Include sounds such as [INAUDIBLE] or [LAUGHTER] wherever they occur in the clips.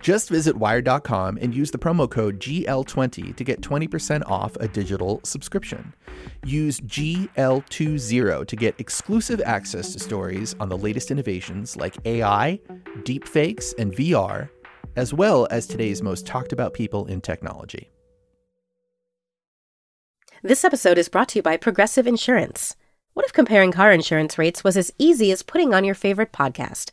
Just visit wired.com and use the promo code GL20 to get 20% off a digital subscription. Use GL20 to get exclusive access to stories on the latest innovations like AI, deepfakes, and VR, as well as today's most talked about people in technology. This episode is brought to you by Progressive Insurance. What if comparing car insurance rates was as easy as putting on your favorite podcast?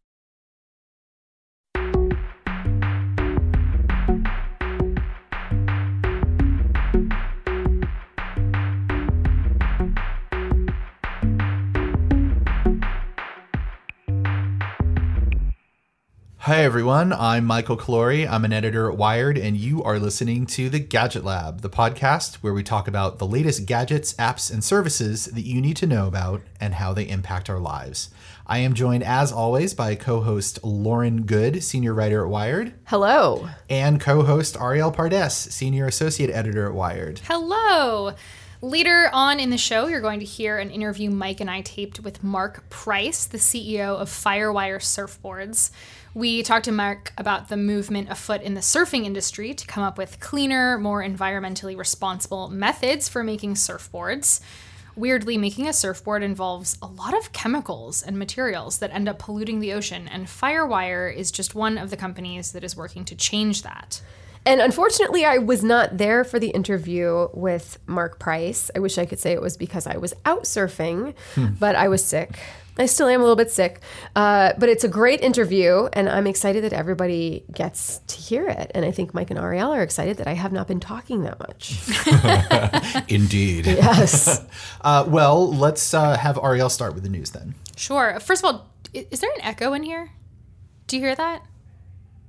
Hi, everyone. I'm Michael Calore. I'm an editor at Wired, and you are listening to the Gadget Lab, the podcast where we talk about the latest gadgets, apps, and services that you need to know about and how they impact our lives. I am joined, as always, by co host Lauren Goode, senior writer at Wired. Hello. And co host Arielle Pardes, senior associate editor at Wired. Hello. Later on in the show, you're going to hear an interview Mike and I taped with Mark Price, the CEO of Firewire Surfboards. We talked to Mark about the movement afoot in the surfing industry to come up with cleaner, more environmentally responsible methods for making surfboards. Weirdly, making a surfboard involves a lot of chemicals and materials that end up polluting the ocean, and Firewire is just one of the companies that is working to change that. And unfortunately, I was not there for the interview with Mark Price. I wish I could say it was because I was out surfing, hmm. but I was sick. I still am a little bit sick, uh, but it's a great interview, and I'm excited that everybody gets to hear it. And I think Mike and Arielle are excited that I have not been talking that much. [LAUGHS] [LAUGHS] Indeed. Yes. [LAUGHS] uh, well, let's uh, have Arielle start with the news then. Sure. First of all, is there an echo in here? Do you hear that?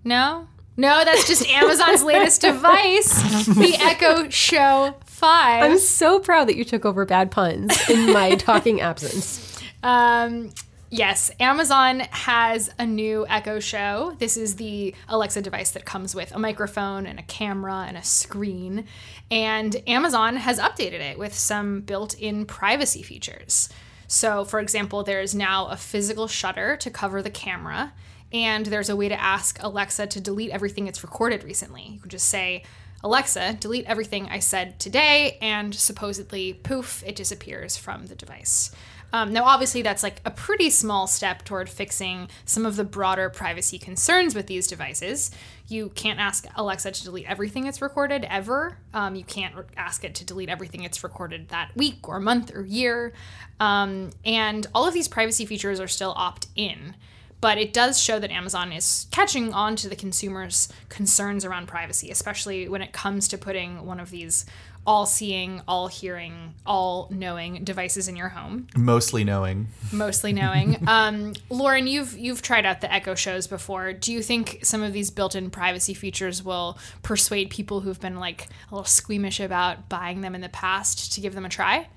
No? No, that's just Amazon's [LAUGHS] latest device, the Echo Show 5. I'm so proud that you took over bad puns in my [LAUGHS] talking absence. Um, yes, Amazon has a new Echo Show. This is the Alexa device that comes with a microphone and a camera and a screen. And Amazon has updated it with some built in privacy features. So, for example, there is now a physical shutter to cover the camera, and there's a way to ask Alexa to delete everything it's recorded recently. You can just say, Alexa, delete everything I said today, and supposedly, poof, it disappears from the device. Um, now, obviously, that's like a pretty small step toward fixing some of the broader privacy concerns with these devices. You can't ask Alexa to delete everything it's recorded ever. Um, you can't re- ask it to delete everything it's recorded that week or month or year. Um, and all of these privacy features are still opt in. But it does show that Amazon is catching on to the consumers' concerns around privacy, especially when it comes to putting one of these all seeing, all hearing, all knowing devices in your home. Mostly knowing. Mostly knowing. [LAUGHS] um, Lauren, you've you've tried out the Echo shows before. Do you think some of these built-in privacy features will persuade people who've been like a little squeamish about buying them in the past to give them a try?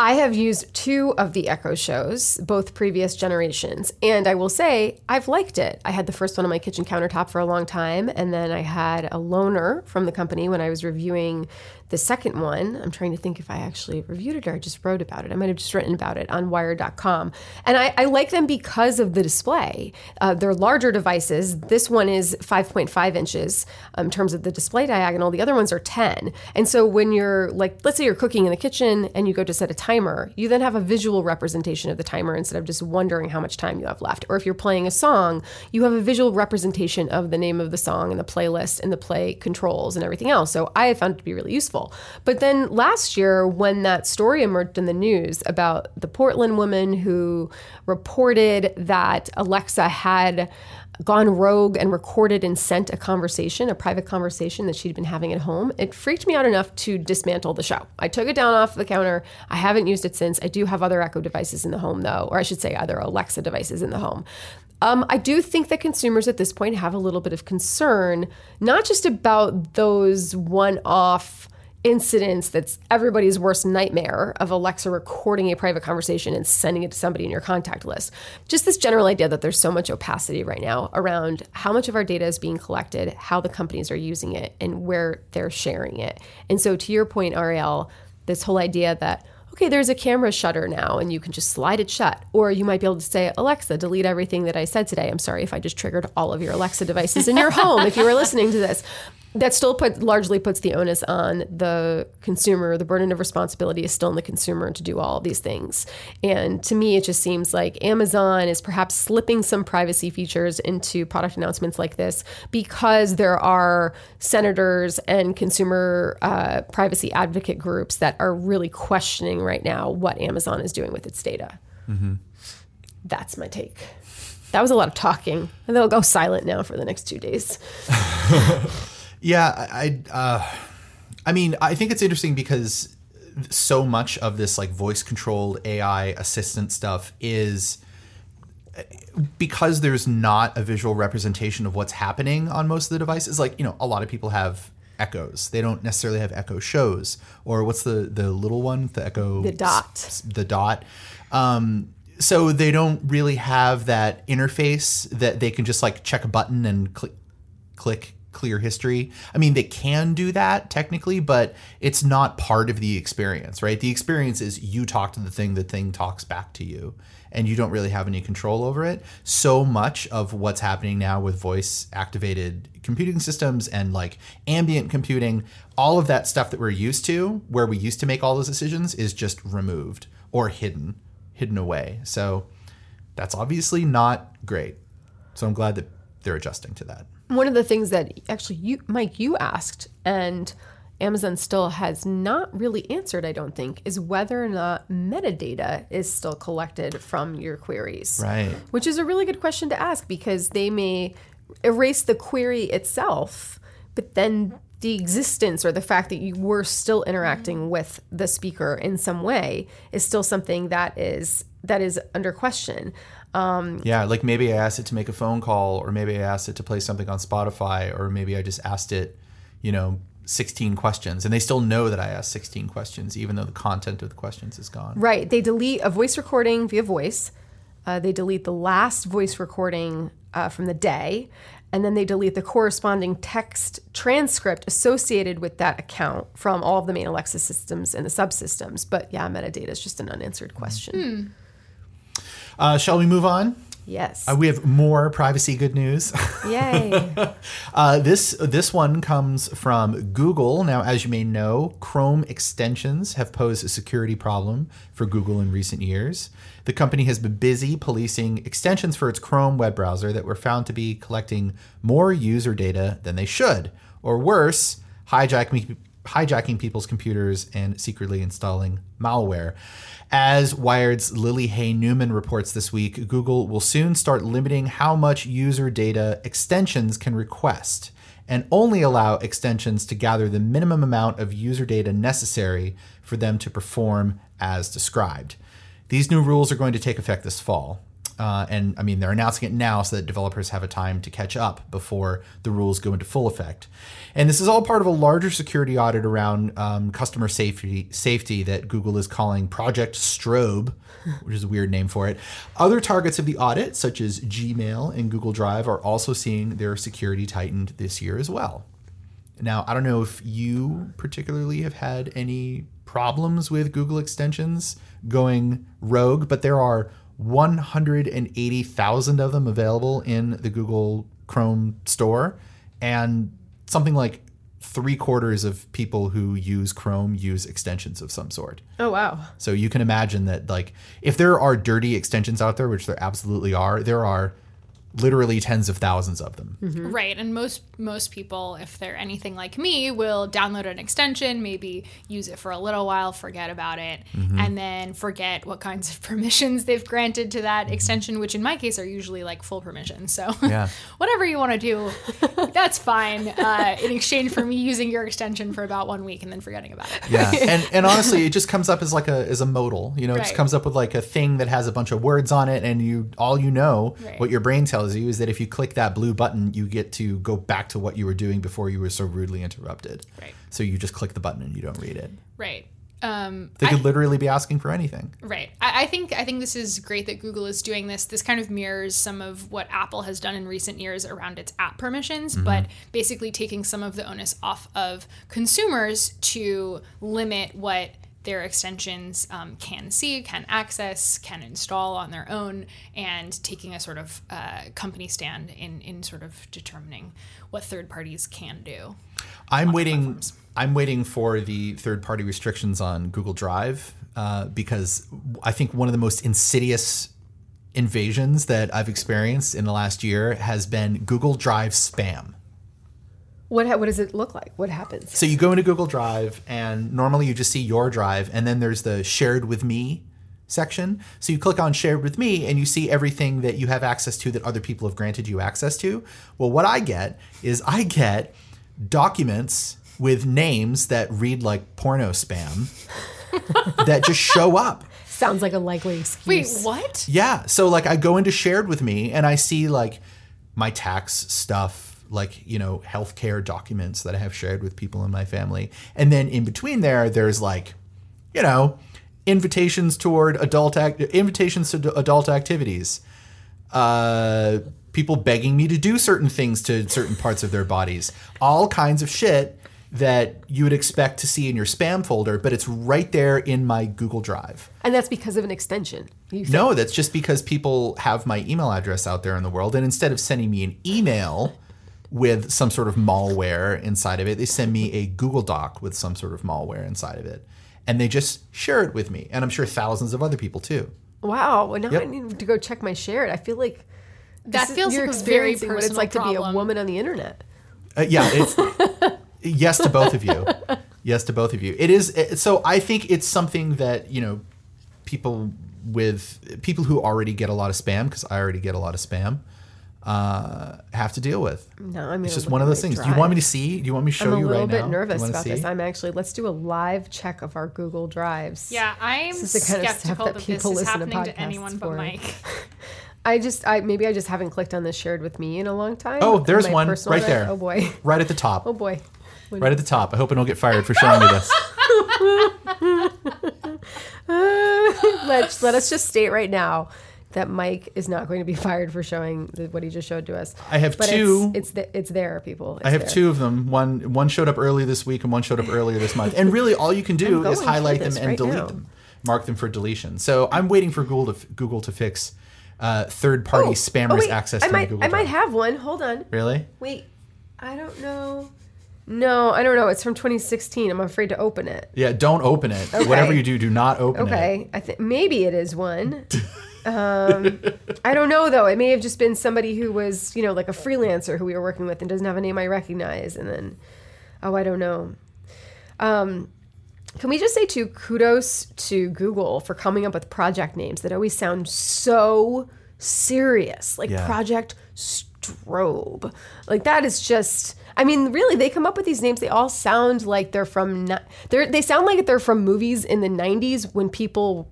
I have used two of the Echo shows, both previous generations, and I will say I've liked it. I had the first one on my kitchen countertop for a long time, and then I had a loaner from the company when I was reviewing the second one, I'm trying to think if I actually reviewed it or I just wrote about it. I might have just written about it on wired.com. And I, I like them because of the display. Uh, they're larger devices. This one is 5.5 inches um, in terms of the display diagonal. The other ones are 10. And so when you're like, let's say you're cooking in the kitchen and you go to set a timer, you then have a visual representation of the timer instead of just wondering how much time you have left. Or if you're playing a song, you have a visual representation of the name of the song and the playlist and the play controls and everything else. So I found it to be really useful. Useful. But then last year, when that story emerged in the news about the Portland woman who reported that Alexa had gone rogue and recorded and sent a conversation, a private conversation that she'd been having at home, it freaked me out enough to dismantle the show. I took it down off the counter. I haven't used it since. I do have other Echo devices in the home, though, or I should say, other Alexa devices in the home. Um, I do think that consumers at this point have a little bit of concern, not just about those one off incidents that's everybody's worst nightmare of Alexa recording a private conversation and sending it to somebody in your contact list. Just this general idea that there's so much opacity right now around how much of our data is being collected, how the companies are using it, and where they're sharing it. And so, to your point, Arielle, this whole idea that okay, there's a camera shutter now and you can just slide it shut. Or you might be able to say, Alexa, delete everything that I said today. I'm sorry if I just triggered all of your Alexa devices in your home if you were listening to this that still put largely puts the onus on the consumer. The burden of responsibility is still on the consumer to do all these things. And to me, it just seems like Amazon is perhaps slipping some privacy features into product announcements like this because there are senators and consumer uh, privacy advocate groups that are really questioning right now what Amazon is doing with its data. Mm-hmm. That's my take. That was a lot of talking, and they'll go silent now for the next two days. [LAUGHS] Yeah, I, uh, I mean, I think it's interesting because so much of this like voice controlled AI assistant stuff is because there's not a visual representation of what's happening on most of the devices. Like you know, a lot of people have echoes. They don't necessarily have echo shows or what's the the little one, the echo the dot, the dot. Um, so they don't really have that interface that they can just like check a button and click click clear history. I mean, they can do that technically, but it's not part of the experience, right? The experience is you talk to the thing, the thing talks back to you, and you don't really have any control over it. So much of what's happening now with voice activated computing systems and like ambient computing, all of that stuff that we're used to, where we used to make all those decisions, is just removed or hidden, hidden away. So that's obviously not great. So I'm glad that they're adjusting to that one of the things that actually you Mike you asked and Amazon still has not really answered, I don't think, is whether or not metadata is still collected from your queries. Right. Which is a really good question to ask because they may erase the query itself, but then the existence or the fact that you were still interacting with the speaker in some way is still something that is that is under question. Um, yeah, like maybe I asked it to make a phone call, or maybe I asked it to play something on Spotify, or maybe I just asked it, you know, 16 questions. And they still know that I asked 16 questions, even though the content of the questions is gone. Right. They delete a voice recording via voice, uh, they delete the last voice recording uh, from the day. And then they delete the corresponding text transcript associated with that account from all of the main Alexa systems and the subsystems. But yeah, metadata is just an unanswered question. Hmm. Uh, shall we move on? Yes. Uh, we have more privacy good news. [LAUGHS] Yay. uh, this this one comes from Google. Now, as you may know, Chrome extensions have posed a security problem for Google in recent years. The company has been busy policing extensions for its Chrome web browser that were found to be collecting more user data than they should, or worse, hijacking hijacking people's computers and secretly installing malware. As Wired's Lily Hay Newman reports this week, Google will soon start limiting how much user data extensions can request and only allow extensions to gather the minimum amount of user data necessary for them to perform as described. These new rules are going to take effect this fall. Uh, and I mean, they're announcing it now so that developers have a time to catch up before the rules go into full effect. And this is all part of a larger security audit around um, customer safety safety that Google is calling Project Strobe, [LAUGHS] which is a weird name for it. Other targets of the audit, such as Gmail and Google Drive, are also seeing their security tightened this year as well. Now, I don't know if you particularly have had any problems with Google extensions going rogue, but there are 180,000 of them available in the Google Chrome store, and something like three quarters of people who use Chrome use extensions of some sort. Oh wow! So you can imagine that, like, if there are dirty extensions out there, which there absolutely are, there are literally tens of thousands of them. Mm-hmm. Right, and most most people, if they're anything like me, will download an extension, maybe use it for a little while, forget about it, mm-hmm. and then forget what kinds of [LAUGHS] permissions they've granted to that mm-hmm. extension, which in my case are usually like full permissions. So [LAUGHS] Yeah. whatever you want to do, that's fine. Uh, in exchange for me using your extension for about one week and then forgetting about it. Yeah, [LAUGHS] and and honestly, it just comes up as like a as a modal. You know, it just comes up with like a thing that has a bunch of words on it, and you all you know, Right. what your brain tells you is that if you click that blue button, you get to go back to what you were doing before you were so rudely interrupted. Right. So you just click the button and you don't read it. Right. Um, They I- could literally be asking for anything. Right. I, I think I think this is great that Google is doing this. This kind of mirrors some of what Apple has done in recent years around its app permissions, but basically taking some of the onus off of consumers to limit what their extensions um, can see, can access, can install on their own, and taking a sort of uh, company stand in in sort of determining what third parties can do. I'm waiting. I'm waiting for the third-party restrictions on Google Drive uh, because I think one of the most insidious invasions that I've experienced in the last year has been Google Drive spam. What ha- what does it look like? What happens? So you go into Google Drive, and normally you just see your drive, and then there's the shared with me section. So you click on shared with me, and you see everything that you have access to that other people have granted you access to. Well, what I get is I get documents with names that read like porno spam [LAUGHS] that just show up. Sounds like a likely excuse. Wait, excuse. what? Yeah. So like I go into shared with me and I see like my tax stuff, like, you know, healthcare documents that I have shared with people in my family. And then in between there, there's like, you know, invitations toward adult act invitations to adult activities. Uh people begging me to do certain things to certain parts of their bodies. All kinds of shit that you would expect to see in your spam folder, but it's right there in my Google Drive. And that's because of an extension. No, that's just because people have my email address out there in the world. And instead of sending me an email with some sort of malware inside of it, they send me a Google Doc with some sort of malware inside of it. And they just share it with me. And I'm sure thousands of other people too. Wow. Well, now Yep. I need to go check my shared. I feel like That this is- feels you're like a very experiencing what it's personal like to be a woman on the internet. Uh, yeah, it's [LAUGHS] yes to both of you. Yes to both of you. It is it- so. I think it's something that you know people with people who already get a lot of spam because I already get a lot of spam uh, have to deal with. No, I'm. It's just one of those my things. Do you want me to see? Do you want me to show you right now? I'm a little right bit now? Nervous about see? this. I'm actually. Let's do a live check of our Google Drives. Yeah, I'm This is the kind of stuff skeptical that that, people this is listen to happening to, podcasts anyone but for. Mike. [LAUGHS] I just. I maybe I just haven't clicked on this shared with me in a long time. Oh, there's my one right drive. there. Oh boy. [LAUGHS] right at the top. Oh boy. Right at the top. I hope I don't get fired for showing you this. [LAUGHS] let let us just state right now that Mike is not going to be [LAUGHS] fired for showing the, what he just showed to us. I have but two- It's it's, it's there, people. It's I have there. two of them. One one showed up early this week and one showed up earlier this month. And really, all you can do is highlight them and right delete now. them, mark them for deletion. So I'm waiting for Google to Google to fix uh, third party Oh, spammers oh, wait, access I to might Google I might have one. Hold on. Really? Wait, I don't know. No, I don't know. It's from 2016. I'm afraid to open it. Yeah. Don't open it. Okay. Whatever you do, do not open it. Okay, I think maybe it is one. [LAUGHS] um, I don't know though. It may have just been somebody who was, you know, like a freelancer who we were working with and doesn't have a name I recognize, and then, oh, I don't know. Um, can we just say too, kudos to Google for coming up with project names that always sound so serious, like Yeah. Project Strobe. Like that is just. I mean, really, they come up with these names. They all sound like they're from. They're, they sound like they're from movies in the '90s when people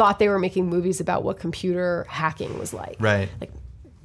thought they were making movies about what computer hacking was like. Right. Like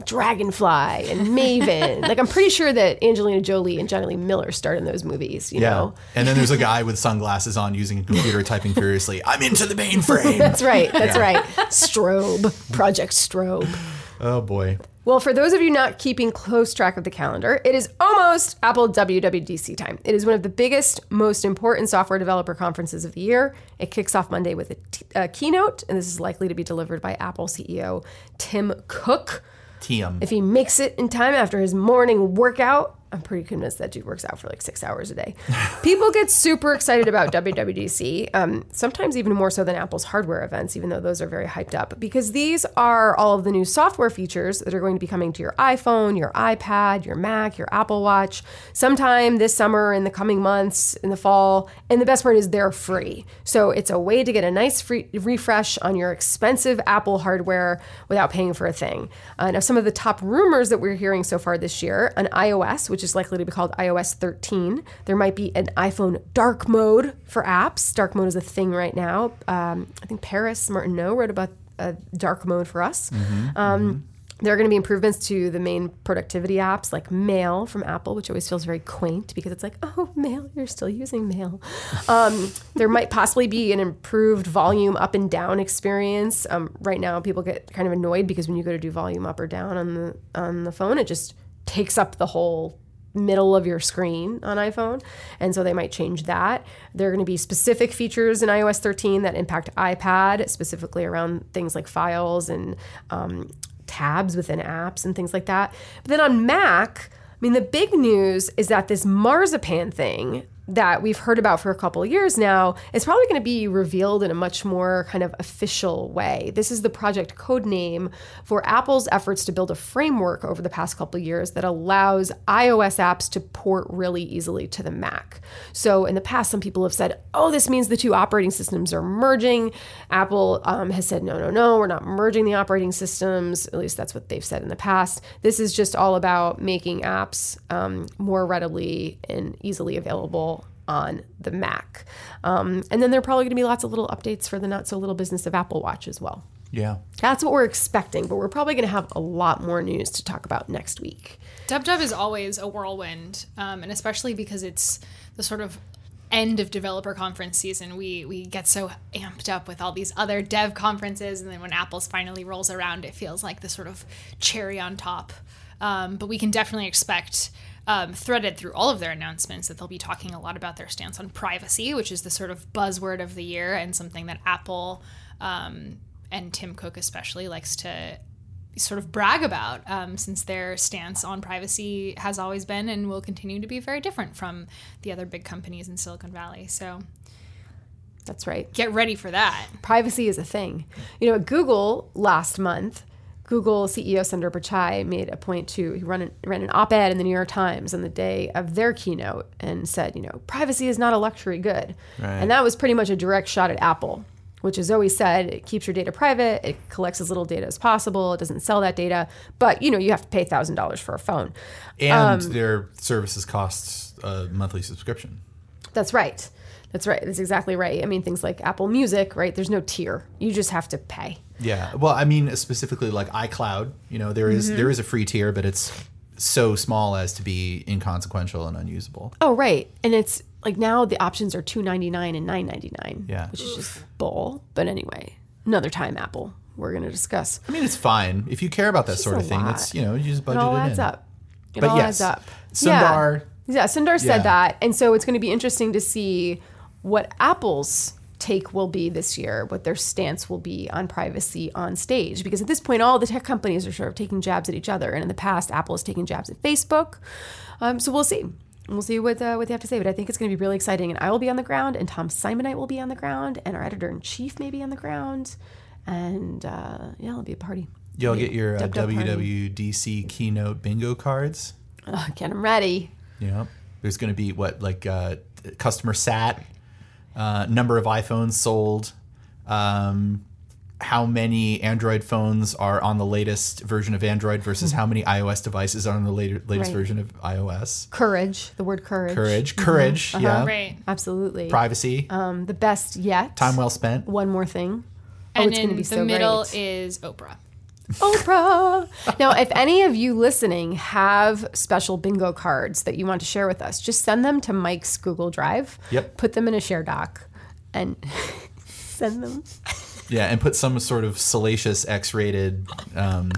Dragonfly and Maven. [LAUGHS] like I'm pretty sure that Angelina Jolie and Jonny Lee Miller starred in those movies. You Yeah. know. And then there's a guy [LAUGHS] with sunglasses on using a computer typing furiously. I'm into the mainframe. [LAUGHS] That's right. That's right. Strobe. Project Strobe. oh boy. Well, for those of you not keeping close track of the calendar, it is almost Apple WWDC time. It is one of the biggest, most important software developer conferences of the year. It kicks off Monday with a, t- a keynote, and this is likely to be delivered by Apple CEO Tim Cook. TM. If he makes it in time after his morning workout, I'm pretty convinced that dude works out for like six hours a day. People get super excited about WWDC, um, sometimes even more so than Apple's hardware events, even though those are very hyped up, because these are all of the new software features that are going to be coming to your iPhone, your iPad, your Mac, your Apple Watch sometime this summer, in the coming months, in the fall. And the best part is they're free. So it's a way to get a nice free refresh on your expensive Apple hardware without paying for a thing. Uh, now, some of the top rumors that we're hearing so far this year on iOS, which is likely to be called iOS 13. There might be an iPhone dark mode for apps. Dark mode is a thing right now. Um, I think Paris Martineau wrote about a dark mode for us. Mm-hmm, um, mm-hmm. There are going to be improvements to the main productivity apps like Mail from Apple, which always feels very quaint because it's like, oh, Mail, you're still using Mail. Um, there might possibly be an improved volume up and down experience. Um, right now, people get kind of annoyed because when you go to do volume up or down on the on the phone, it just takes up the whole middle of your screen on iPhone. And so they might change that. There are going to be specific features in iOS 13 that impact iPad, specifically around things like files and um, tabs within apps and things like that. But then on Mac, I mean, the big news is that this marzipan thing that we've heard about for a couple of years now is probably going to be revealed in a much more kind of official way. This is the project code name for Apple's efforts to build a framework over the past couple of years that allows iOS apps to port really easily to the Mac. So in the past, some people have said, oh, this means the two operating systems are merging. Apple um, has said, no, no, no, we're not merging the operating systems. At least that's what they've said in the past. This is just all about making apps um, more readily and easily available on the Mac. Um, and then there are probably going to be lots of little updates for the not so little business of Apple Watch as well. Yeah. That's what we're expecting, but we're probably going to have a lot more news to talk about next week. DubDub is always a whirlwind, um, and especially because it's the sort of end of developer conference season, we we get so amped up with all these other dev conferences, and then when Apple's finally rolls around, it feels like the sort of cherry on top. Um, but we can definitely expect um, threaded through all of their announcements that they'll be talking a lot about their stance on privacy, which is the sort of buzzword of the year and something that Apple um, and Tim Cook especially likes to sort of brag about um, since their stance on privacy has always been and will continue to be very different from the other big companies in Silicon Valley. So that's right. Get ready for that. Privacy is a thing. You know, at Google last month Google CEO Sundar Pichai made a point to he ran an, ran an op-ed in the New York Times on the day of their keynote and said, you know, privacy is not a luxury good, right. and that was pretty much a direct shot at Apple, which has always said it keeps your data private, it collects as little data as possible, it doesn't sell that data, but you know you have to pay thousand dollars for a phone, and um, their services costs a monthly subscription. That's right. That's right. That's exactly right. I mean, things like Apple Music, right? There's no tier. You just have to pay. Yeah. Well, I mean, specifically like iCloud. You know, there is, mm-hmm. there is a free tier, but it's so small as to be inconsequential and unusable. Oh, right. And it's like now the options are two ninety nine and nine ninety nine. Yeah. Which is just bull. But anyway, another time, Apple. We're going to discuss. I mean, it's fine if you care about that it's sort of thing. Lot. It's you know, you just budget it all it adds in. up. It but all yes, adds up. Sundar. Yeah. yeah, Sundar said yeah. that, and so it's going to be interesting to see what Apple's take will be this year, what their stance will be on privacy on stage. Because at this point, all the tech companies are sort of taking jabs at each other. And in the past, Apple has taken jabs at Facebook. Um, so we'll see. We'll see what uh, what they have to say, but I think it's going to be really exciting. And I will be on the ground, and Tom Simonite will be on the ground, and our editor in chief may be on the ground, and uh, yeah, it'll be a party. You'll get your uh, WWDC keynote bingo cards. Uh, get them ready. Yeah, there's going to be what like uh, customer sat uh, number of iPhones sold, um, how many Android phones are on the latest version of Android versus how many iOS devices are on the later, latest right. version of iOS. Courage, the word courage. Courage, courage, mm-hmm. uh-huh. yeah. Right. Absolutely. Privacy. Um, the best yet. Time well spent. One more thing. Oh, and it's going to be the so middle great. is Oprah. Oprah. now, if any of you listening have special bingo cards that you want to share with us, just send them to Mike's Google Drive. Yep. Put them in a share doc and [LAUGHS] send them. Yeah, and put some sort of salacious X-rated, um,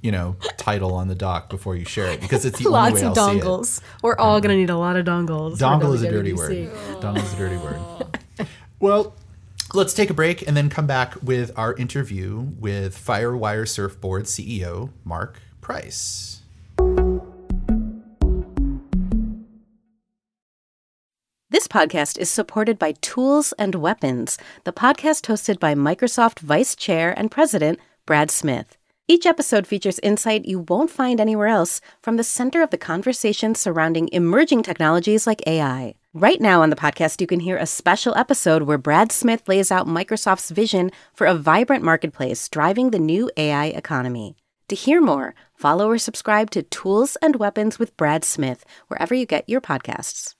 you know, title on the doc before you share it because it's the Lots only way of I'll dongles. We're all gonna need a lot of dongles. Dongle is a dirty word. Dongle is a dirty word. [LAUGHS] Well, Let's take a break and then come back with our interview with Firewire Surfboard CEO Mark Price. This podcast is supported by Tools and Weapons, the podcast hosted by Microsoft Vice Chair and President Brad Smith. Each episode features insight you won't find anywhere else from the center of the conversation surrounding emerging technologies like AI. Right now on the podcast, you can hear a special episode where Brad Smith lays out Microsoft's vision for a vibrant marketplace driving the new AI economy. To hear more, follow or subscribe to Tools and Weapons with Brad Smith wherever you get your podcasts.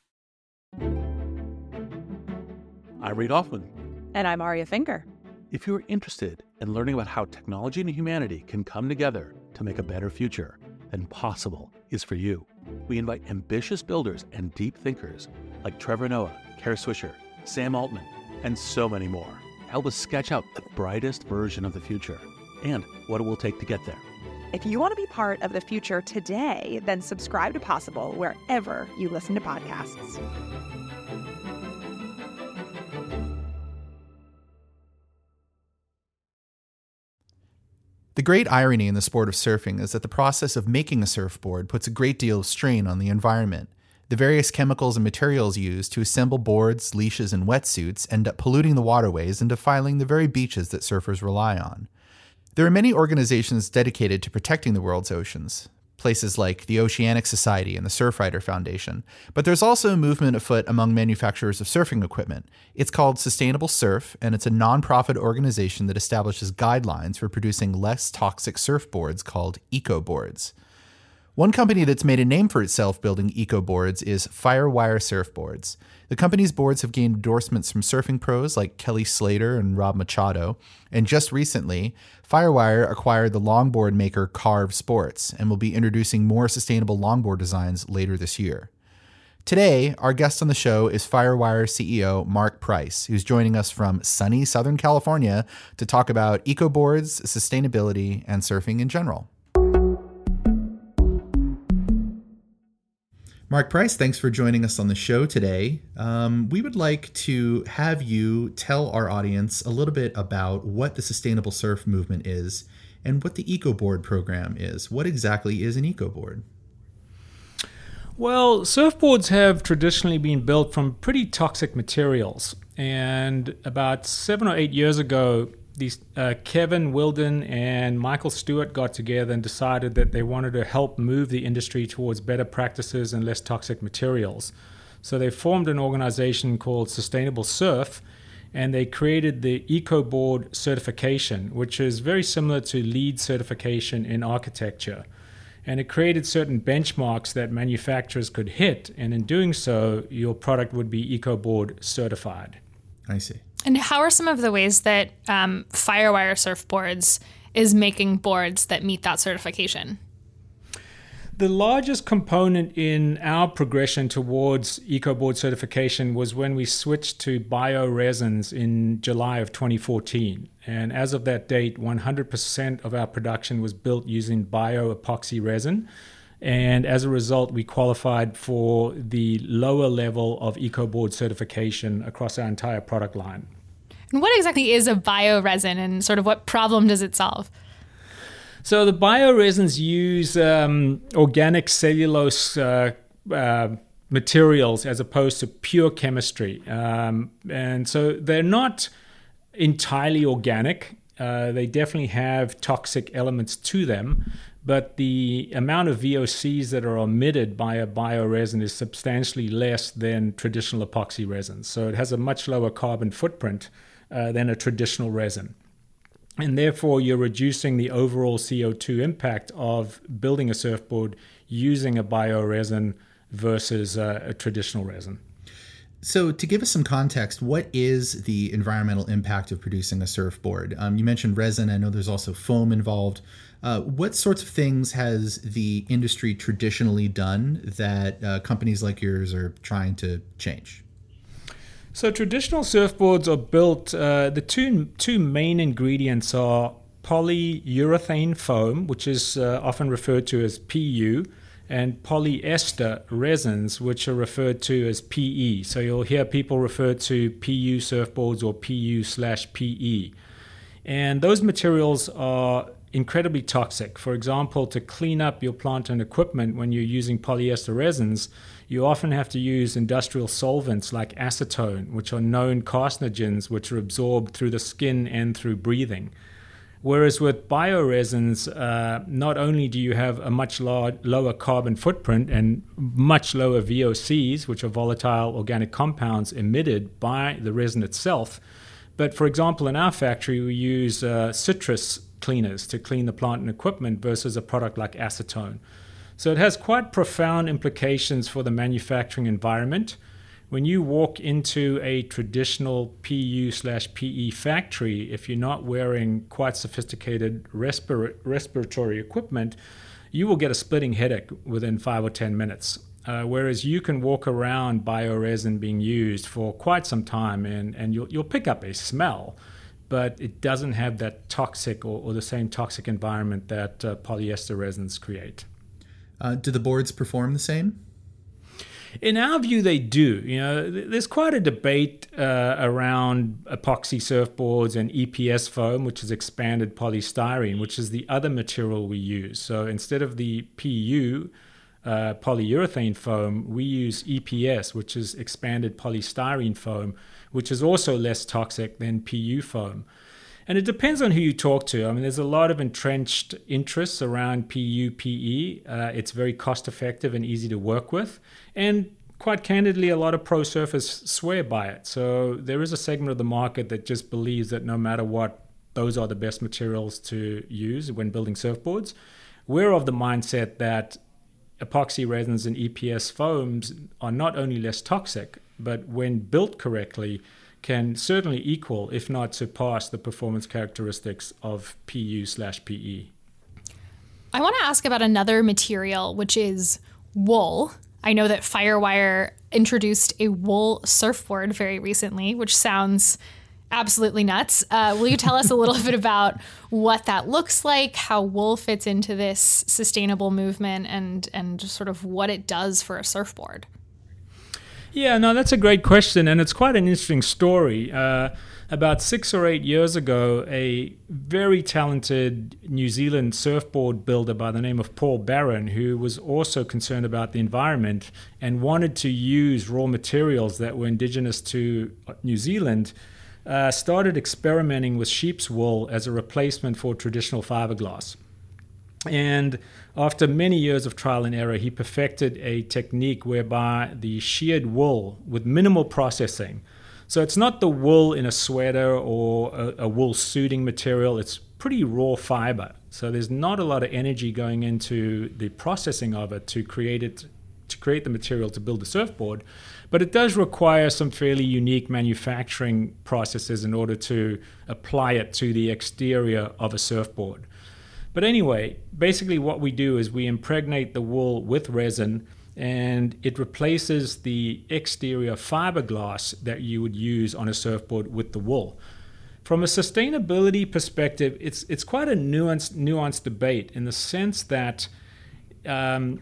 I'm Reid Hoffman. And I'm Aria Finger. If you're interested in learning about how technology and humanity can come together to make a better future, then Possible is for you. We invite ambitious builders and deep thinkers like Trevor Noah, Kara Swisher, Sam Altman, and so many more. Help us sketch out the brightest version of the future and what it will take to get there. If you want to be part of the future today, then subscribe to Possible wherever you listen to podcasts. The great irony in the sport of surfing is that the process of making a surfboard puts a great deal of strain on the environment. The various chemicals and materials used to assemble boards, leashes, and wetsuits end up polluting the waterways and defiling the very beaches that surfers rely on. There are many organizations dedicated to protecting the world's oceans, places like the Oceanic Society and the Surfrider Foundation, but there's also a movement afoot among manufacturers of surfing equipment. It's called Sustainable Surf, and it's a nonprofit organization that establishes guidelines for producing less toxic surfboards called EcoBoards. One company that's made a name for itself building eco boards is Firewire Surfboards. The company's boards have gained endorsements from surfing pros like Kelly Slater and Rob Machado. And just recently, Firewire acquired the longboard maker Carve Sports and will be introducing more sustainable longboard designs later this year. Today, our guest on the show is Firewire CEO Mark Price, who's joining us from sunny Southern California to talk about eco boards, sustainability, and surfing in general. Mark Price, thanks for joining us on the show today. Um, we would like to have you tell our audience a little bit about what the sustainable surf movement is and what the EcoBoard program is. What exactly is an EcoBoard? Well, surfboards have traditionally been built from pretty toxic materials. And about seven or eight years ago, these uh, Kevin Whilden and Michael Stewart got together and decided that they wanted to help move the industry towards better practices and less toxic materials. So they formed an organization called Sustainable Surf, and they created the EcoBoard certification, which is very similar to LEED certification in architecture. And it created certain benchmarks that manufacturers could hit, and in doing so, your product would be EcoBoard certified. I see. And how are some of the ways that um, Firewire Surfboards is making boards that meet that certification? The largest component in our progression towards EcoBoard certification was when we switched to bio resins in July of 2014. And as of that date, 100% of our production was built using bio epoxy resin. And as a result, we qualified for the lower level of EcoBoard certification across our entire product line. And what exactly is a bioresin and sort of what problem does it solve? So the bioresins use um, organic cellulose uh, uh, materials as opposed to pure chemistry. Um, and so they're not entirely organic. Uh, they definitely have toxic elements to them, but the amount of VOCs that are emitted by a bioresin is substantially less than traditional epoxy resins. So it has a much lower carbon footprint uh, than a traditional resin. And therefore, you're reducing the overall CO2 impact of building a surfboard using a bioresin versus a traditional resin. So, to give us some context, what is the environmental impact of producing a surfboard? Um, you mentioned resin. I know there's also foam involved. Uh, what sorts of things has the industry traditionally done that uh, companies like yours are trying to change? So, traditional surfboards are built, uh, the two, two main ingredients are polyurethane foam, which is uh, often referred to as PU and polyester resins, which are referred to as PE. So you'll hear people refer to PU surfboards or PU slash PE. And those materials are incredibly toxic. For example, to clean up your plant and equipment when you're using polyester resins, you often have to use industrial solvents like acetone, which are known carcinogens which are absorbed through the skin and through breathing. Whereas with bioresins, uh, not only do you have a much lower carbon footprint and much lower VOCs, which are volatile organic compounds emitted by the resin itself, but for example, in our factory, we use uh, citrus cleaners to clean the plant and equipment versus a product like acetone. So it has quite profound implications for the manufacturing environment. When you walk into a traditional PU slash PE factory, if you're not wearing quite sophisticated respir- respiratory equipment, you will get a splitting headache within five or 10 minutes. Uh, whereas you can walk around bioresin being used for quite some time and, and you'll, you'll pick up a smell, but it doesn't have that toxic or, or the same toxic environment that uh, polyester resins create. Uh, do the boards perform the same? In our view, they do. You know, there's quite a debate uh, around epoxy surfboards and EPS foam, which is expanded polystyrene, which is the other material we use. So instead of the PU, uh, polyurethane foam, we use EPS, which is expanded polystyrene foam, which is also less toxic than PU foam. And it depends on who you talk to. I mean, there's a lot of entrenched interests around PU, PE. Uh, it's very cost effective and easy to work with. And quite candidly, a lot of pro surfers swear by it. So there is a segment of the market that just believes that no matter what, those are the best materials to use when building surfboards. We're of the mindset that epoxy resins and EPS foams are not only less toxic, but when built correctly, can certainly equal, if not surpass, the performance characteristics of PU slash PE. I want to ask about another material, which is wool. I know that Firewire introduced a wool surfboard very recently, which sounds absolutely nuts. Uh, will you tell us a little [LAUGHS] bit about what that looks like, how wool fits into this sustainable movement, and and sort of what it does for a surfboard? Yeah, no, that's a great question, and it's quite an interesting story. Uh, about six or eight years ago, a very talented New Zealand surfboard builder by the name of Paul Barron, who was also concerned about the environment and wanted to use raw materials that were indigenous to New Zealand, uh, started experimenting with sheep's wool as a replacement for traditional fiberglass. And after many years of trial and error, he perfected a technique whereby the sheared wool with minimal processing. So it's not the wool in a sweater or a, a wool suiting material, it's pretty raw fiber. So there's not a lot of energy going into the processing of it to create it to create the material to build a surfboard, but it does require some fairly unique manufacturing processes in order to apply it to the exterior of a surfboard. But anyway, basically, what we do is we impregnate the wool with resin and it replaces the exterior fiberglass that you would use on a surfboard with the wool. From a sustainability perspective, it's it's quite a nuanced nuanced debate in the sense that um,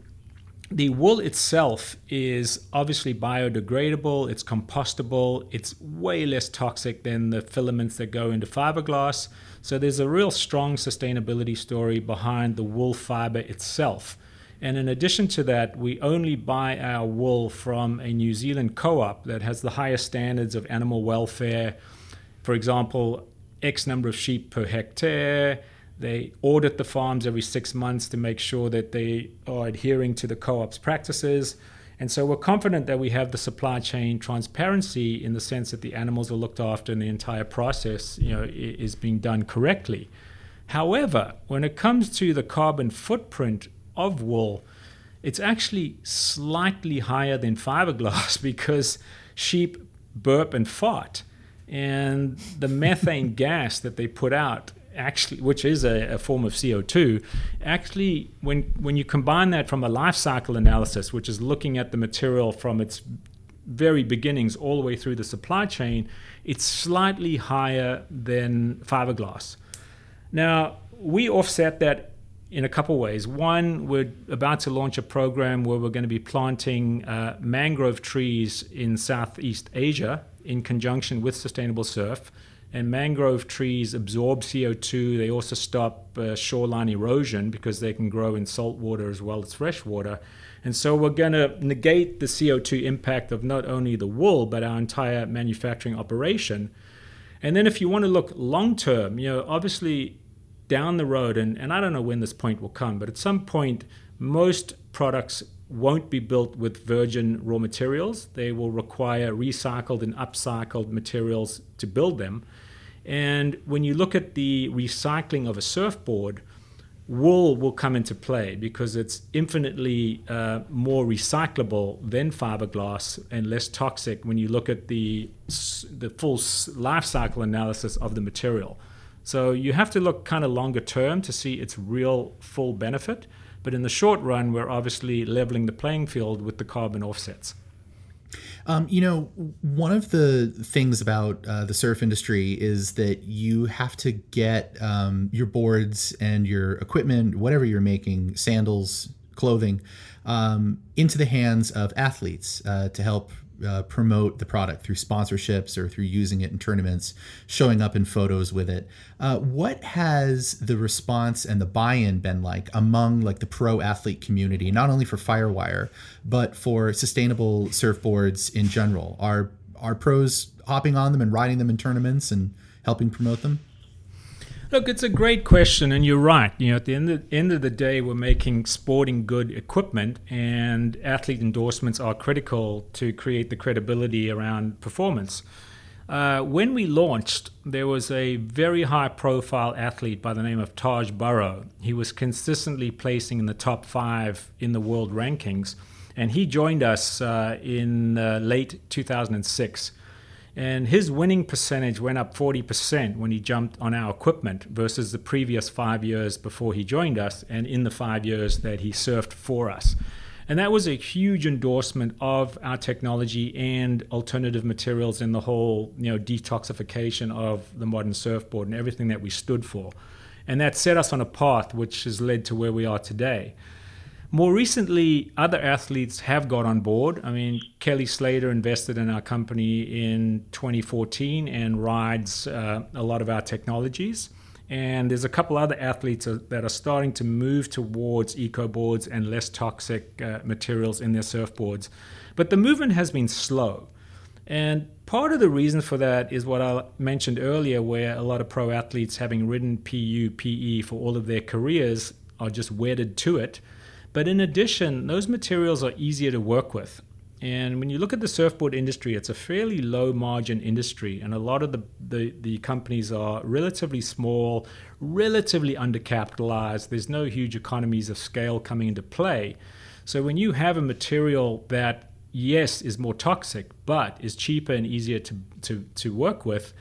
the wool itself is obviously biodegradable, it's compostable, it's way less toxic than the filaments that go into fiberglass. So there's a real strong sustainability story behind the wool fiber itself. And in addition to that, we only buy our wool from a New Zealand co op that has the highest standards of animal welfare. For example, X number of sheep per hectare. They audit the farms every six months to make sure that they are adhering to the co op's practices. And so we're confident that we have the supply chain transparency in the sense that the animals are looked after and the entire process you know, is being done correctly. However, when it comes to the carbon footprint of wool, it's actually slightly higher than fiberglass [LAUGHS] because sheep burp and fart. And the methane [LAUGHS] gas that they put out actually, which is a, a, form of CO2, actually, when when you combine that from a life cycle analysis, which is looking at the material from its very beginnings all the way through the supply chain, it's slightly higher than fiberglass. Now, we offset that in a couple ways. One, we're about to launch a program where we're going to be planting uh, mangrove trees in Southeast Asia in conjunction with Sustainable Surf And mangrove trees absorb CO2. They also stop uh, shoreline erosion because they can grow in salt water as well as fresh water. And so we're going to negate the CO2 impact of not only the wool, but our entire manufacturing operation. And then if you want to look long term, you know, obviously down the road, and, and I don't know when this point will come, but at some point, most products won't be built with virgin raw materials. They will require recycled and upcycled materials to build them. And when you look at the recycling of a surfboard, wool will come into play because it's infinitely uh, more recyclable than fiberglass and less toxic when you look at the, the full life cycle analysis of the material. So you have to look kind of longer term to see its real full benefit. But in the short run, we're obviously leveling the playing field with the carbon offsets. Um, you know, one of the things about uh, the surf industry is that you have to get um, your boards and your equipment, whatever you're making, sandals, clothing, um, into the hands of athletes uh, to help uh, promote the product through sponsorships or through using it in tournaments, showing up in photos with it. Uh, what has the response and the buy-in been like among like the pro athlete community, not only for Firewire but for sustainable surfboards in general? Are are pros hopping on them and riding them in tournaments and helping promote them? Look, it's a great question, and you're right. You know, at the end of, end of the day, we're making sporting good equipment, and athlete endorsements are critical to create the credibility around performance. Uh, when we launched, there was a very high profile athlete by the name of Taj Burrow. He was consistently placing in the top five in the world rankings, and he joined us uh, in uh, late 2006. And his winning percentage went up 40% when he jumped on our equipment versus the previous five years before he joined us and in the five years that he surfed for us. And that was a huge endorsement of our technology and alternative materials in the whole, you know, detoxification of the modern surfboard and everything that we stood for. And that set us on a path which has led to where we are today. More recently, other athletes have got on board. I mean, Kelly Slater invested in our company in 2014 and rides uh, a lot of our technologies. And there's a couple other athletes that are starting to move towards eco boards and less toxic uh, materials in their surfboards. But the movement has been slow. And part of the reason for that is what I mentioned earlier, where a lot of pro athletes, having ridden PU, PE for all of their careers, are just wedded to it. But in addition, those materials are easier to work with. And when you look at the surfboard industry, it's a fairly low margin industry, and a lot of the, the, the, companies are relatively small, relatively undercapitalized. There's no huge economies of scale coming into play. So when you have a material that, yes, is more toxic, but is cheaper and easier to, to, to work with,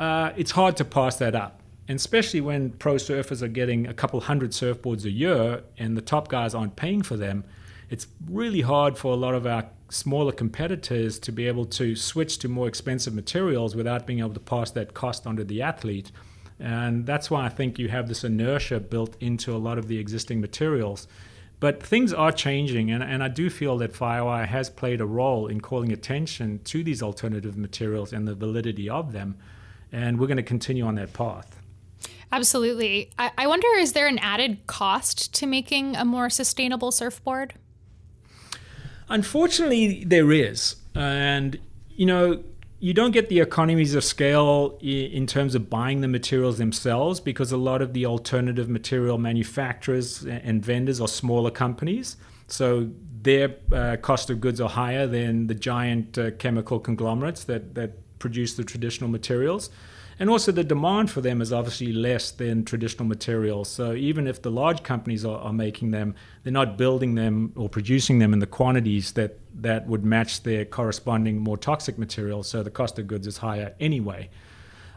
uh, it's hard to pass that up and especially when pro surfers are getting a couple hundred surfboards a year and the top guys aren't paying for them, it's really hard for a lot of our smaller competitors to be able to switch to more expensive materials without being able to pass that cost onto the athlete. And that's why I think you have this inertia built into a lot of the existing materials. But things are changing, and, and I do feel that Firewire has played a role in calling attention to these alternative materials and the validity of them. And we're going to continue on that path. Absolutely. I, I wonder is there an added cost to making a more sustainable surfboard? Unfortunately, there is. And, you know, you don't get the economies of scale in terms of buying the materials themselves because a lot of the alternative material manufacturers and vendors are smaller companies. So their uh, cost of goods are higher than the giant uh, chemical conglomerates that, that produce the traditional materials. And also, the demand for them is obviously less than traditional materials. So, even if the large companies are, are, making them, they're not building them or producing them in the quantities that, that would match their corresponding more toxic materials. So, the cost of goods is higher anyway.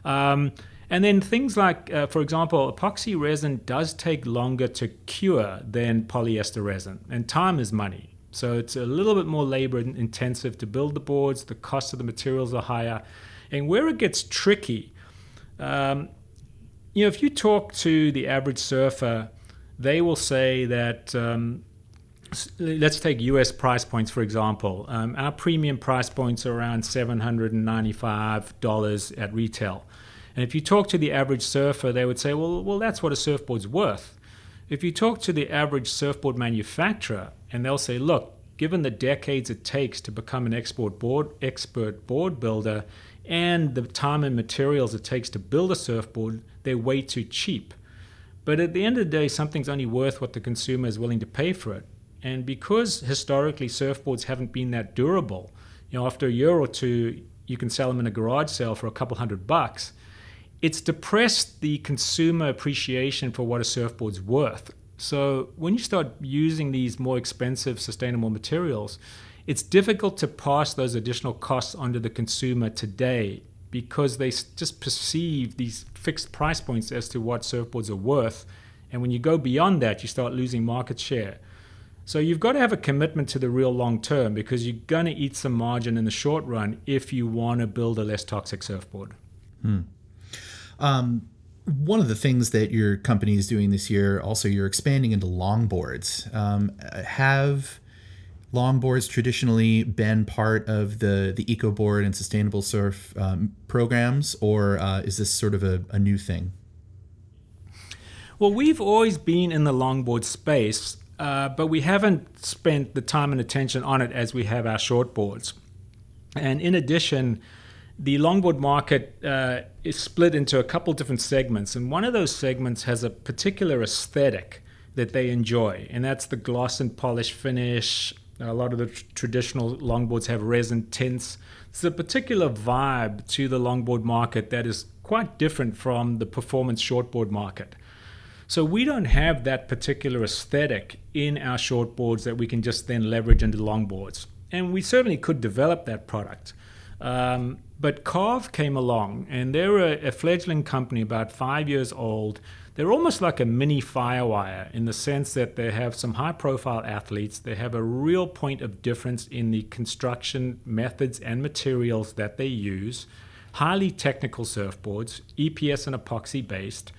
Um, and then things like, uh, for example, epoxy resin does take longer to cure than polyester resin, and time is money. So, it's a little bit more labor intensive to build the boards, the cost of the materials are higher. And where it gets tricky um, you know, if you talk to the average surfer, they will say that. Um, let's take US price points for example. Um, our premium price points are around $795 at retail. And if you talk to the average surfer, they would say, well, well, that's what a surfboard's worth. If you talk to the average surfboard manufacturer, and they'll say, look, given the decades it takes to become an export board, expert board builder and the time and materials it takes to build a surfboard, they're way too cheap. But at the end of the day, something's only worth what the consumer is willing to pay for it. And because historically surfboards haven't been that durable, you know, after a year or two, you can sell them in a garage sale for a couple hundred bucks. It's depressed the consumer appreciation for what a surfboard's worth. So when you start using these more expensive sustainable materials, it's difficult to pass those additional costs onto the consumer today because they just perceive these fixed price points as to what surfboards are worth. And when you go beyond that, you start losing market share. So you've got to have a commitment to the real long term because you're going to eat some margin in the short run if you want to build a less toxic surfboard. Hmm. Um, one of the things that your company is doing this year, also you're expanding into longboards. Um, have longboards traditionally been part of the the eco board and sustainable surf um, programs, or uh, is this sort of a, a new thing? Well, we've always been in the longboard space, uh, but we haven't spent the time and attention on it as we have our shortboards. And in addition, the longboard market uh, is split into a couple different segments, and one of those segments has a particular aesthetic that they enjoy, and that's the gloss and polish finish. A lot of the tr- traditional longboards have resin tints. It's a particular vibe to the longboard market that is quite different from the performance shortboard market. So we don't have that particular aesthetic in our shortboards that we can just then leverage into longboards. And we certainly could develop that product. Um, but Carve came along, and they're a, a, fledgling company, about five years old. They're almost like a mini Firewire in the sense that they have some high profile athletes. They have a real point of difference in the construction methods and materials that they use. Highly technical surfboards, EPS and epoxy based.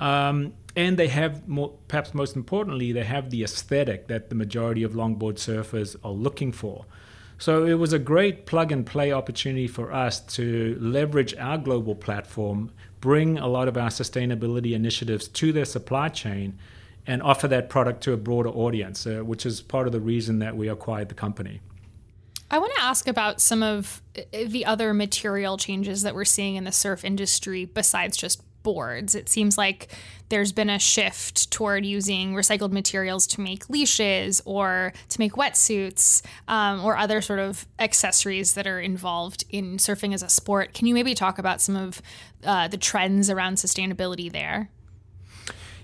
Um, and they have, more, perhaps most importantly, they have the aesthetic that the majority of longboard surfers are looking for. So it was a great plug and play opportunity for us to leverage our global platform, bring a lot of our sustainability initiatives to their supply chain, and offer that product to a broader audience, uh, which is part of the reason that we acquired the company. I want to ask about some of uh, the other material changes that we're seeing in the surf industry besides just boards. It seems like there's been a shift toward using recycled materials to make leashes or to make wetsuits um, or other sort of accessories that are involved in surfing as a sport. Can you maybe talk about some of uh, the trends around sustainability there?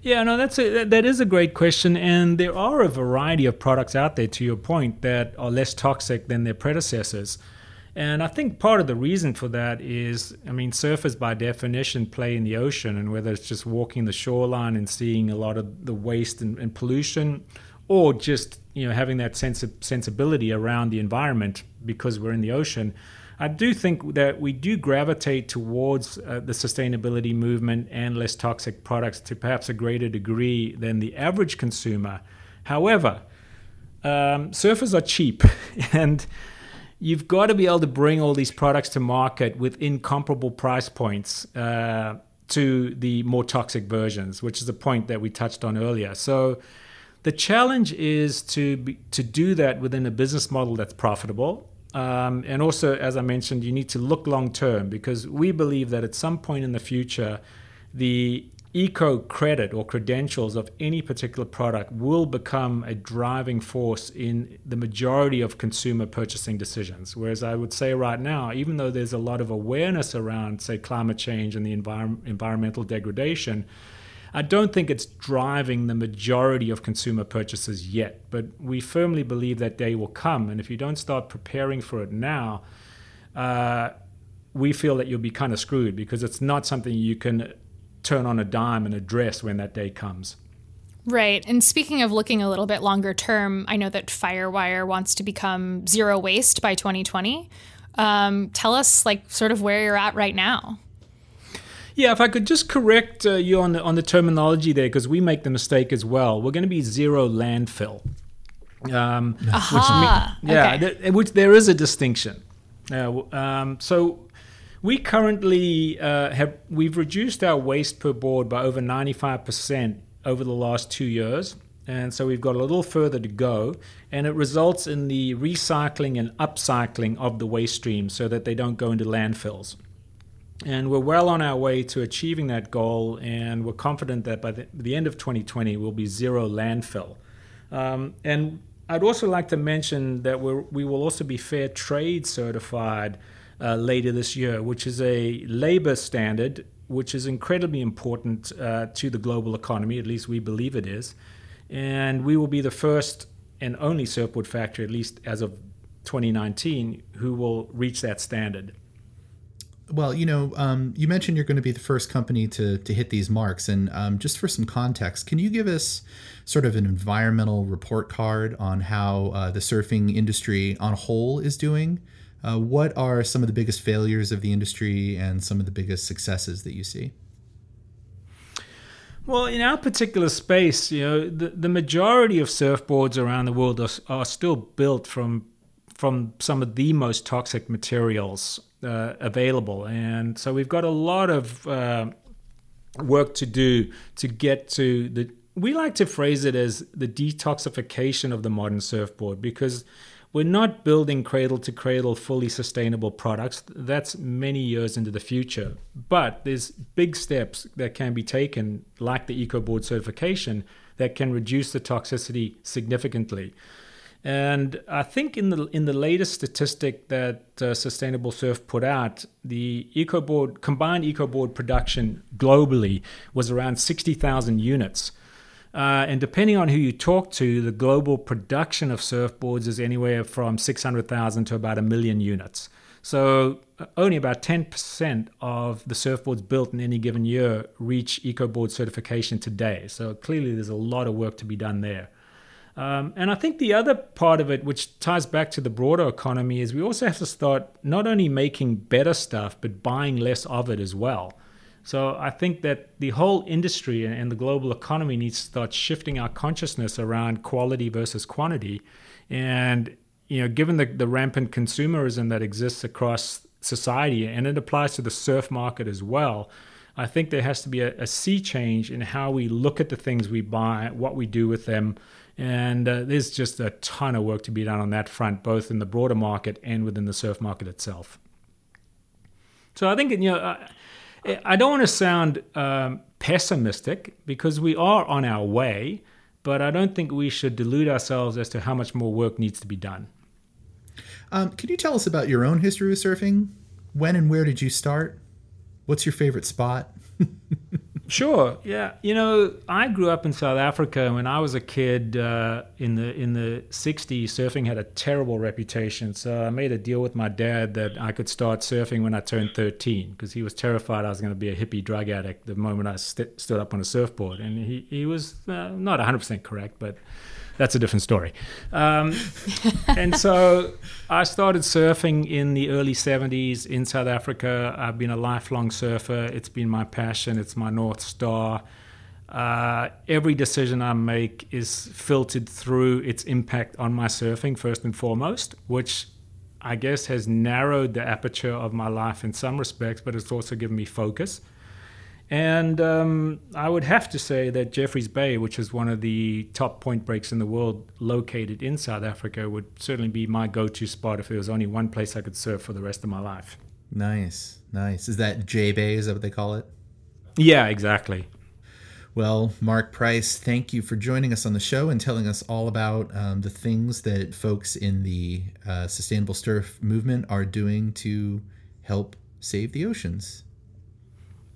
Yeah, no, that's a, that is a great question, and there are a variety of products out there. To your point, that are less toxic than their predecessors. And I think part of the reason for that is, I mean, surfers by definition play in the ocean, and whether it's just walking the shoreline and seeing a lot of the waste and, and pollution, or just you know having that sense of sensibility around the environment because we're in the ocean, I do think that we do gravitate towards uh, the sustainability movement and less toxic products to perhaps a greater degree than the average consumer. However, um, surfers are cheap, [LAUGHS] and you've got to be able to bring all these products to market with incomparable price points uh, to the more toxic versions, which is a point that we touched on earlier. So the challenge is to be, to do that within a business model that's profitable. Um, and also, as I mentioned, you need to look long term because we believe that at some point in the future, the eco credit or credentials of any particular product will become a driving force in the majority of consumer purchasing decisions. Whereas I would say right now, even though there's a lot of awareness around, say, climate change and the envir- environmental degradation, I don't think it's driving the majority of consumer purchases yet. But we firmly believe that day will come. And if you don't start preparing for it now, uh, we feel that you'll be kind of screwed because it's not something you can turn on a dime and address when that day comes. Right. And speaking of looking a little bit longer term, I know that Firewire wants to become zero waste by 2020. Um, tell us, like, sort of where you're at right now. Yeah, if I could just correct uh, you on the on the terminology there, because we make the mistake as well. We're going to be zero landfill. Um, Aha. Which, yeah, okay. th- which there is a distinction. Uh, um, so We currently uh, have we've reduced our waste per board by over 95% over the last two years. And so we've got a little further to go, and it results in the recycling and upcycling of the waste streams so that they don't go into landfills. And we're well on our way to achieving that goal, and we're confident that by the, the end of 2020, we'll be zero landfill. Um, and I'd also like to mention that we're, we will also be fair trade certified uh, later this year, which is a labor standard which is incredibly important uh, to the global economy, at least we believe it is. And we will be the first and only surfboard factory, at least as of 2019, who will reach that standard. Well, you know, um, you mentioned you're going to be the first company to to hit these marks, and um, just for some context, can you give us sort of an environmental report card on how uh, the surfing industry on whole is doing? Uh, what are some of the biggest failures of the industry and some of the biggest successes that you see? Well, in our particular space, you know, the, the majority of surfboards around the world are, are still built from from some of the most toxic materials uh, available. And so we've got a lot of uh, work to do to get to the. We like to phrase it as the detoxification of the modern surfboard because we're not building cradle to cradle fully sustainable products. That's many years into the future. But there's big steps that can be taken, like the EcoBoard certification, that can reduce the toxicity significantly. And I think in the in the latest statistic that uh, Sustainable Surf put out, the EcoBoard combined EcoBoard production globally was around 60,000 units. Uh, and depending on who you talk to, the global production of surfboards is anywhere from 600,000 to about a million units. So uh, only about 10% of the surfboards built in any given year reach EcoBoard certification today. So clearly there's a lot of work to be done there. Um, and I think the other part of it, which ties back to the broader economy, is we also have to start not only making better stuff, but buying less of it as well. So I think that the whole industry and the global economy needs to start shifting our consciousness around quality versus quantity. And you know, given the, the rampant consumerism that exists across society, and it applies to the surf market as well, I think there has to be a, a sea change in how we look at the things we buy, what we do with them. And uh, there's just a ton of work to be done on that front, both in the broader market and within the surf market itself. So I think, you know, uh, I don't want to sound um, pessimistic because we are on our way, but I don't think we should delude ourselves as to how much more work needs to be done. Um, can you tell us about your own history with surfing? When and where did you start? What's your favorite spot? [LAUGHS] Sure. Yeah. You know, I grew up in South Africa. When I was a kid uh, in the in the '60s, surfing had a terrible reputation. So I made a deal with my dad that I could start surfing when I turned 13 because he was terrified I was going to be a hippie drug addict the moment I st- stood up on a surfboard. And he he was uh, not 100% correct, but that's a different story. Um, and so I started surfing in the early 70s in South Africa. I've been a lifelong surfer. It's been my passion, it's my North Star. Uh, every decision I make is filtered through its impact on my surfing, first and foremost, which I guess has narrowed the aperture of my life in some respects, but it's also given me focus. And um, I would have to say that Jeffreys Bay, which is one of the top point breaks in the world located in South Africa, would certainly be my go to spot if there was only one place I could surf for the rest of my life. Nice, nice. Is that J Bay? Is that what they call it? Yeah, exactly. Well, Mark Price, thank you for joining us on the show and telling us all about um, the things that folks in the uh, sustainable surf movement are doing to help save the oceans.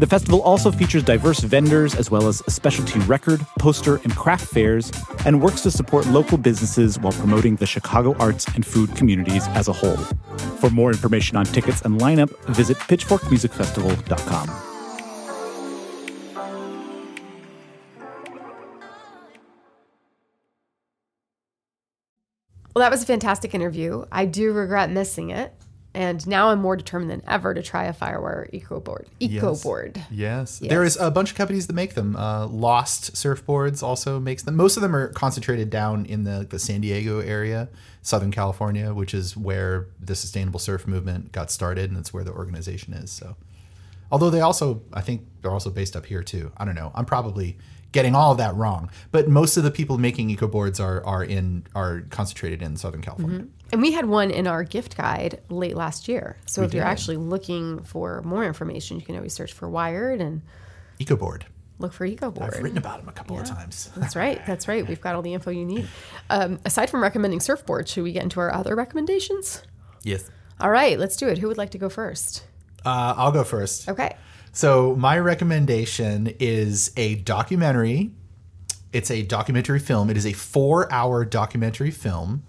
The festival also features diverse vendors as well as specialty record, poster, and craft fairs, and works to support local businesses while promoting the Chicago arts and food communities as a whole. For more information on tickets and lineup, visit pitchforkmusicfestival.com. Well, that was a fantastic interview. I do regret missing it. And now I'm more determined than ever to try a Firewire Eco board. Eco Yes. board. Yes. There is a bunch of companies that make them. Uh, Lost Surfboards also makes them. Most of them are concentrated down in the, the San Diego area, Southern California, which is where the sustainable surf movement got started, and it's where the organization is. So, although they also, I think they're also based up here too. I don't know. I'm probably getting all of that wrong, but most of the people making eco boards are are in are concentrated in Southern California. And we had one in our gift guide late last year. So We if you're actually looking for more information, you can always search for Wired and Eco board. look for Eco I've written about them a couple of times. That's right. [LAUGHS] That's right. We've got all the info you need. Um, aside from recommending surfboards, should we get into our other recommendations? Yes. All right, let's do it. Who would like to go first? Uh, I'll go first. Okay. So my recommendation is a documentary. It's a documentary film. It is a four-hour documentary film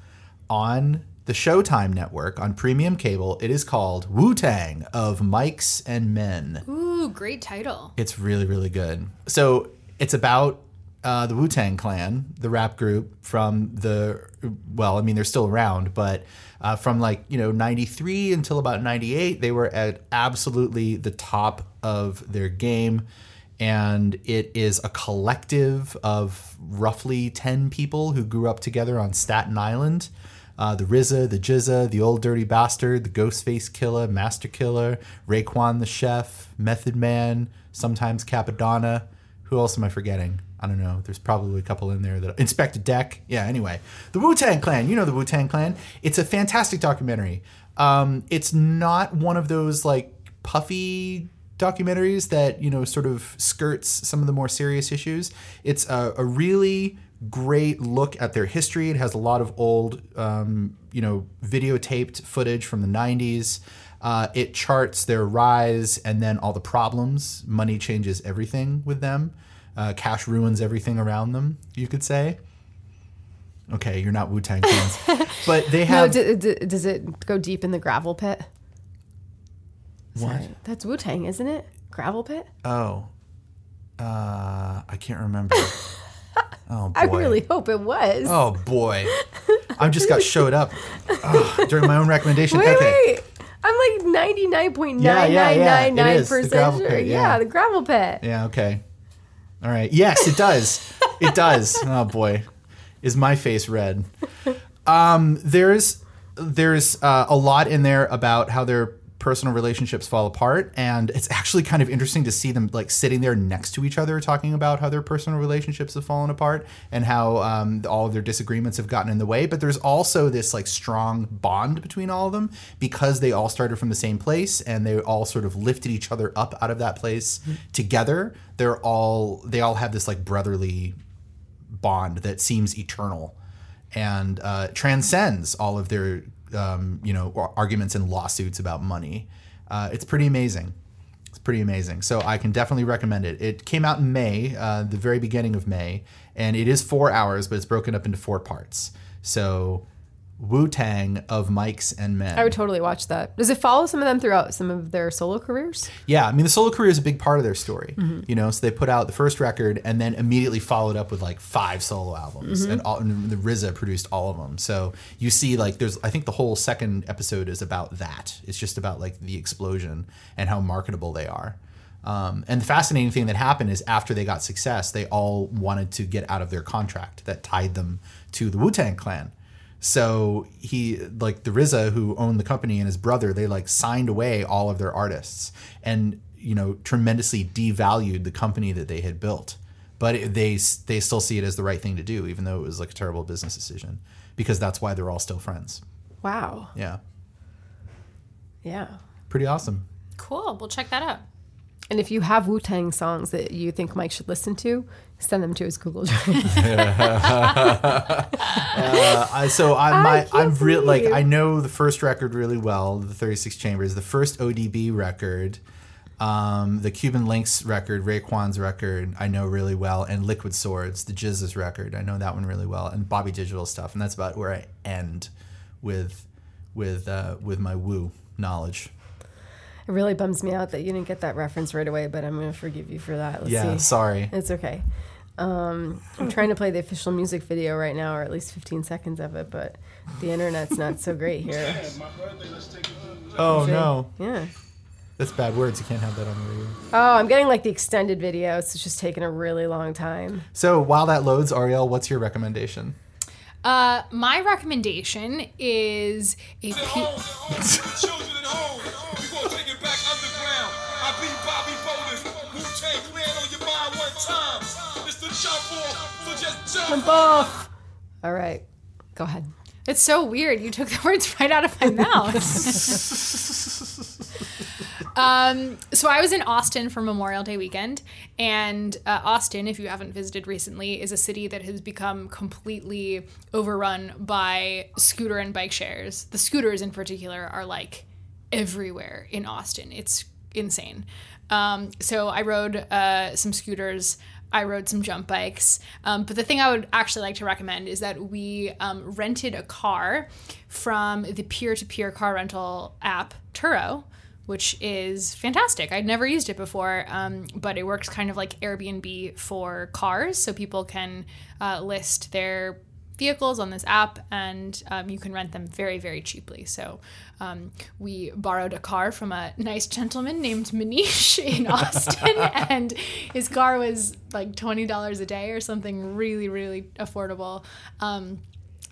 on the Showtime network on premium cable. It is called Wu Tang of Mics and Men. Ooh, great title. It's really, really good. So it's about uh, the Wu Tang Clan, the rap group from the, well, I mean, they're still around, but uh, from like, you know, 93 until about 98, they were at absolutely the top of their game. And it is a collective of roughly 10 people who grew up together on Staten Island. Uh, the RZA, the GZA, the Old Dirty Bastard, the Ghostface Killah, Masta Killa, Raekwon the Chef, Method Man, sometimes Cappadonna. Who else am I forgetting? I don't know. There's probably a couple in there that Inspectah Deck. Yeah. Anyway, the Wu Tang Clan. You know the Wu Tang Clan. It's a fantastic documentary. Um, it's not one of those like puffy documentaries that you know sort of skirts some of the more serious issues. It's a, a really great look at their history. It has a lot of old, um, you know, videotaped footage from the '90s. Uh, it charts their rise and then all the problems. Money changes everything with them. Uh, cash ruins everything around them. You could say. Okay, you're not Wu Tang [LAUGHS] fans, but they No, have. d- d- does it go deep in the gravel pit? what? Sorry. That's Wu Tang, isn't it? Gravel pit? Oh, uh, I can't remember. [LAUGHS] Oh boy. I really hope it was. Oh boy, I just got showed up Ugh, during my own recommendation. wait, okay, wait. I'm like ninety nine point Yeah, nine yeah, yeah, nine it nine is, the gravel percent. pit, Yeah, yeah. the gravel pit. yeah, okay, all right. Yes, it does. It does. Oh boy, is my face red? Um, there's there's uh, a lot in there about how their personal relationships fall apart and it's actually kind of interesting to see them like sitting there next to each other talking about how their personal relationships have fallen apart and how um, all of their disagreements have gotten in the way. But there's also this like strong bond between all of them because they all started from the same place and they all sort of lifted each other up out of that place together. They're all they all have this like brotherly bond that seems eternal and uh, transcends all of their um, you know arguments and lawsuits about money. Uh, it's pretty amazing. It's pretty amazing. So I can definitely recommend it. It came out in May, uh, the very beginning of May, and it is four hours, but it's broken up into four parts. So Wu Tang of Mics and Men. I would totally watch that. Does it follow some of them throughout some of their solo careers? Yeah, I mean the solo career is a big part of their story. You know, so they put out the first record and then immediately followed up with like five solo albums, and, all, and the RZA produced all of them. So you see, like, there's I think the whole second episode is about that. It's just about like the explosion and how marketable they are. Um, and the fascinating thing that happened is after they got success, they all wanted to get out of their contract that tied them to the Wu Tang Clan. So he like the RZA who owned the company and his brother they like signed away all of their artists and you know tremendously devalued the company that they had built. But it, they they still see it as the right thing to do even though it was like a terrible business decision because that's why they're all still friends. Wow. Yeah. Yeah. Pretty awesome. Cool. We'll check that out. And if you have Wu Tang songs that you think Mike should listen to, send them to his Google Drive. [LAUGHS] Uh, I- so I, my, can't I'm real like. I know the first record really well, the 36 Chambers. The first ODB record, Um, the Cuban Linx record, Raekwon's record, I know really well, and Liquid Swords, the GZA's record, I know that one really well, and Bobby Digital stuff, and that's about where I end with with uh, with my woo knowledge. It really bums me out that you didn't get that reference right away, but I'm going to forgive you for that. Let's yeah, see. sorry. It's okay. Um, I'm trying to play the official music video right now, or at least 15 seconds of it, but the internet's not so great here. [LAUGHS] Oh no, Yeah. that's bad words. You can't have that on the radio. Oh, I'm getting like the extended video. So it's just taking a really long time. So while that loads, Arielle, what's your recommendation? Uh, my recommendation is a. P- jump off, just jump Jump. All right. Go ahead. It's so weird. You took the [LAUGHS] words right out of my mouth. [LAUGHS] um, so I was in Austin for Memorial Day weekend, and uh, Austin, if you haven't visited recently, is a city that has become completely overrun by scooter and bike shares. The scooters, in particular, are like everywhere in Austin. It's insane. Um, so I rode uh, some scooters. I rode some jump bikes. Um, but the thing I would actually like to recommend is that we um, rented a car from the peer to peer car rental app Turo, which is fantastic. I'd never used it before, um, but it works kind of like Airbnb for cars. So people can uh, list their vehicles on this app and um, you can rent them very very cheaply so um, we borrowed a car from a nice gentleman named manish [LAUGHS] in austin [LAUGHS] and his car was like $20 a day or something really really affordable um,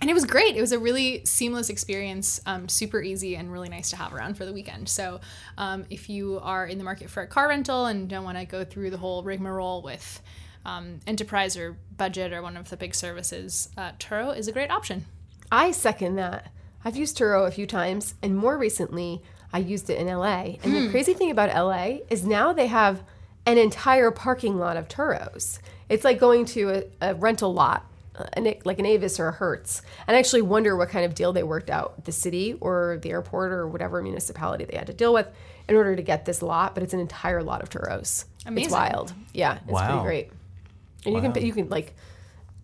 and it was great. It was a really seamless experience, um, super easy, and really nice to have around for the weekend. So, um, if you are in the market for a car rental and don't want to go through the whole rigmarole with um, enterprise or budget or one of the big services, uh, Turo is a great option. I second that. I've used Turo a few times, and more recently, I used it in LA. And the crazy thing about LA is now they have an entire parking lot of Turos. It's like going to a, a rental lot, an, like an Avis or a Hertz, and I actually wonder what kind of deal they worked out, the city or the airport or whatever municipality they had to deal with in order to get this lot. But it's an entire lot of Turos. Amazing. It's wild. Yeah, it's Wow. pretty great. And you can you can like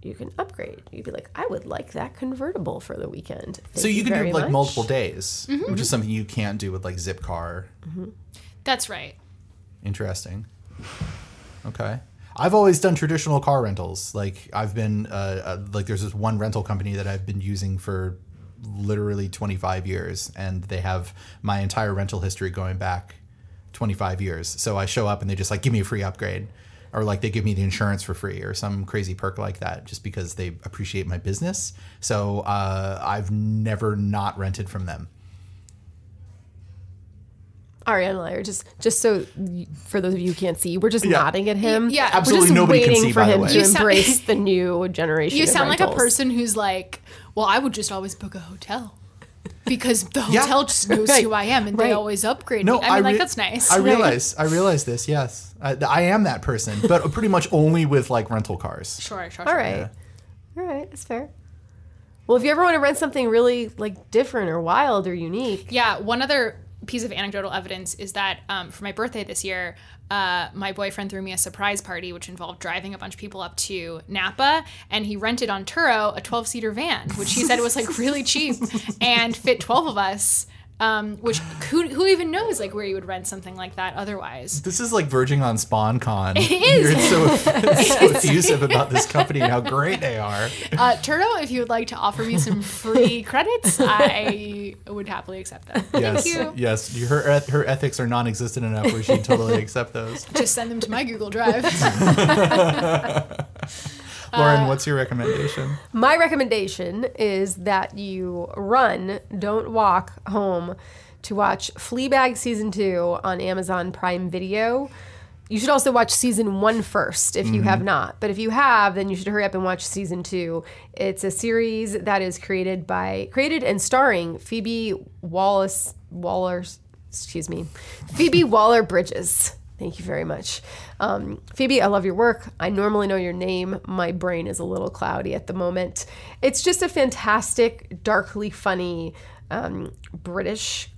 you can upgrade. You'd be like, I would like that convertible for the weekend. so Thank you can very do like much." multiple days, which is something you can't do with like Zipcar. That's right. Interesting. Okay. I've always done traditional car rentals. Like I've been uh, uh, like there's this one rental company that I've been using for literally 25 years and they have my entire rental history going back 25 years. So I show up and they just like give me a free upgrade or like they give me the insurance for free or some crazy perk like that just because they appreciate my business. So uh, I've never not rented from them. Ariana and I are just just so for those of you who can't see, we're just Yeah. nodding at him. Yeah, we're Absolutely just nobody can waiting see, for by the him way. to You sound- embrace the new generation. [LAUGHS] You of sound like a person who's like, well, I would just always book a hotel. Because the Yeah. hotel just knows Right. who I am and they always upgrade No, me. I mean, like, re- that's nice. I [LAUGHS] right? realize, I realize this. Yes, I, I am that person, but pretty much only with like rental cars. Sure, sure, All sure. right, all right, that's fair. Well, if you ever want to rent something really like different or wild or unique, Yeah, one other piece of anecdotal evidence is that um, for my birthday this year, uh, my boyfriend threw me a surprise party, which involved driving a bunch of people up to Napa, and he rented on Turo a 12 seater van, which he said was like really cheap [LAUGHS] and fit 12 of us. Um, which who, who even knows like where you would rent something like that otherwise? This is like verging on SponCon. [LAUGHS] [LAUGHS] It is. You're so, so effusive about this company and how great they are. Uh, Turo, if you would like to offer me some free [LAUGHS] credits, I would happily accept them. Yes, Thank you. yes. Her her ethics are non-existent enough where she'd totally accept those. Just send them to my Google Drive. Lauren, uh, what's your recommendation? my recommendation is that you run, don't walk home to watch Fleabag season two on Amazon Prime Video. You should also watch season one first if you mm-hmm. have not. But if you have, then you should hurry up and watch season two. It's a series that is created by created and starring Phoebe Wallace Wallers, excuse me, Phoebe [LAUGHS] Waller Bridges. Thank you very much. Um, Phoebe, I love your work. I normally know your name. My brain is a little cloudy at the moment. It's just a fantastic, darkly funny um, British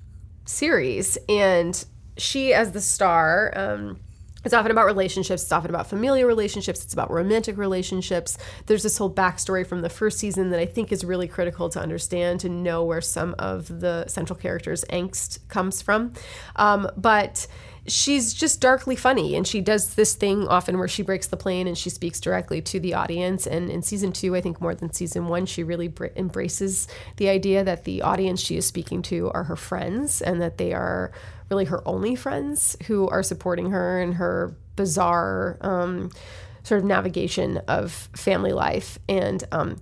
series. And she, as the star, um, it's often about relationships. It's often about familial relationships. It's about romantic relationships. There's this whole backstory from the first season that I think is really critical to understand to know where some of the central characters' angst comes from. Um, but she's just darkly funny and she does this thing often where she breaks the plane and she speaks directly to the audience. And in season two i think more than season one she really br- embraces the idea that the audience she is speaking to are her friends and that they are really her only friends who are supporting her in her bizarre um, sort of navigation of family life. And um,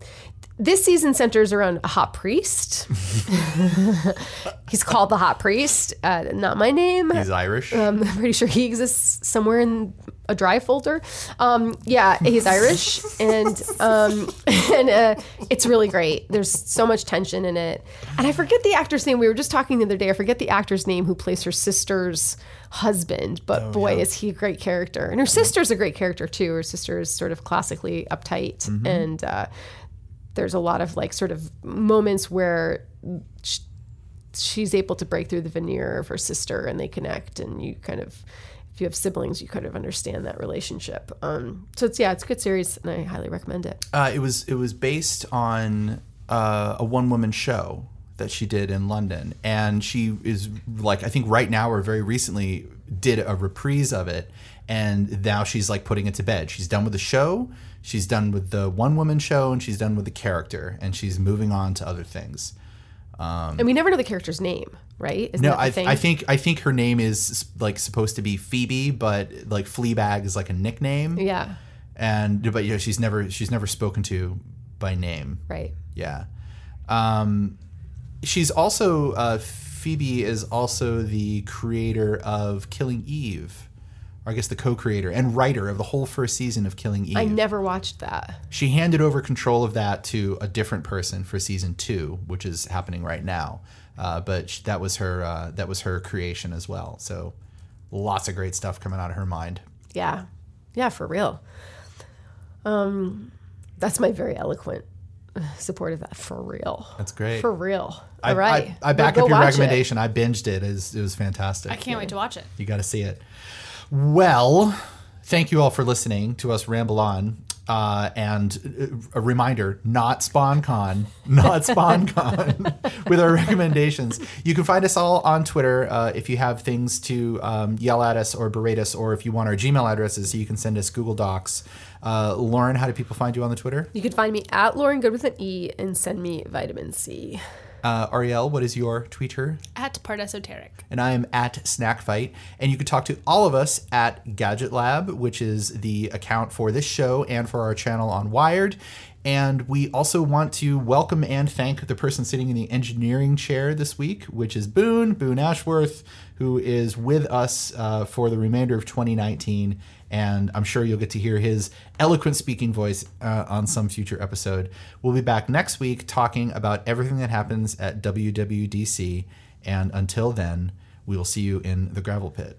this season centers around a hot priest. [LAUGHS] He's called the hot priest. Uh, not my name. He's Irish. Um, I'm pretty sure he exists somewhere in a dry folder. Um, yeah, he's Irish, and um, [LAUGHS] and uh, it's really great. There's so much tension in it, and I forget the actor's name. We were just talking the other day. I forget the actor's name who plays her sister's husband, but boy, is he a great character. And her sister's a great character too. Her sister is sort of classically uptight, and uh, there's a lot of like sort of moments where sh- she's able to break through the veneer of her sister and they connect and you kind of if you have siblings you kind of understand that relationship um, so it's yeah it's a good series and i highly recommend it Uh, it was it was based on uh, a one woman show that she did in London, and she is like I think right now or very recently did a reprise of it, and now she's like putting it to bed. She's done with the show, she's done with the one woman show, and she's done with the character, and she's moving on to other things. and we never know the character's name right Isn't No, that the I, thing? I think I think her name is like supposed to be Phoebe, but like Fleabag is like a nickname, yeah and but yeah, she's never she's never spoken to by name. right Yeah. Um, she's also uh, Phoebe is also the creator of Killing Eve, I guess the co-creator and writer of the whole first season of Killing Eve. i never watched that she handed over control of that to a different person for season two, which is happening right now. Uh, but sh- that was her uh, that was her creation as well. So lots of great stuff coming out of her mind. yeah yeah for real um that's my very eloquent uh, support of that for real That's great. for real I, all right I, I back Go up your watch it. recommendation. I binged it. It was, it was fantastic. I can't wait to watch it. You got to see it. Well, thank you all for listening to us ramble on. Uh, and uh, a reminder, not SponCon, not SponCon, [LAUGHS] with our recommendations. You can find us all on Twitter. Uh, if you have things to um, yell at us or berate us, or if you want our Gmail addresses, you can send us Google Docs. Uh, Lauren, how do people find you on the Twitter? You can find me at Lauren Goode with an E and send me vitamin C. Uh, Arielle, what is your Twitter? At Pardesoteric. and I am at Snackfight. And you can talk to all of us at Gadget Lab, which is the account for this show and for our channel on Wired. And we also want to welcome and thank the person sitting in the engineering chair this week, which is Boone, Boone Ashworth, who is with us uh, for the remainder of 2019. And I'm sure you'll get to hear his eloquent speaking voice uh, on some future episode. We'll be back next week talking about everything that happens at WWDC. And until then, we will see you in the gravel pit.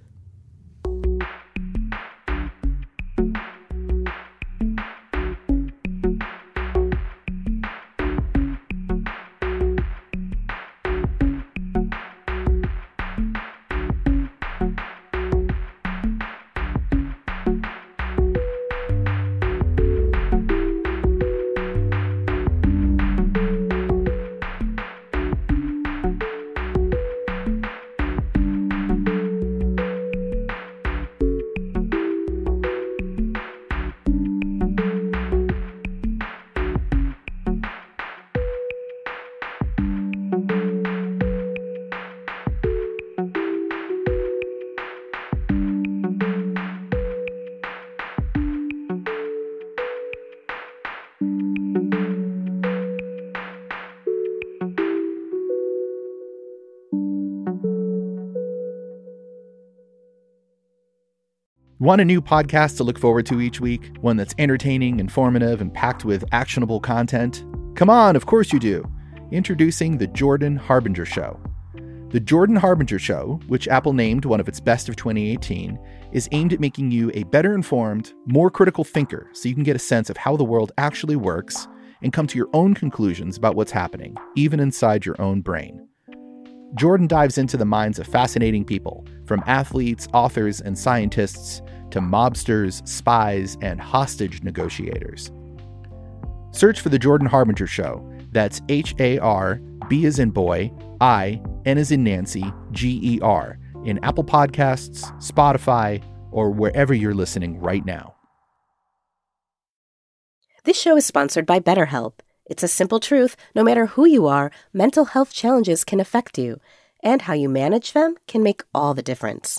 Want a new podcast to look forward to each week? One that's entertaining, informative, and packed with actionable content? Come on, of course you do. Introducing The Jordan Harbinger Show. The Jordan Harbinger Show, which Apple named one of its best of 2018, is aimed at making you a better informed, more critical thinker so you can get a sense of how the world actually works and come to your own conclusions about what's happening, even inside your own brain. Jordan dives into the minds of fascinating people, from athletes, authors, and scientists to mobsters, spies, and hostage negotiators. Search for The Jordan Harbinger Show. That's H A R, B as in boy, I, N as in Nancy, G E R, in Apple Podcasts, Spotify, or wherever you're listening right now. This show is sponsored by BetterHelp. It's a simple truth no matter who you are, mental health challenges can affect you, and how you manage them can make all the difference.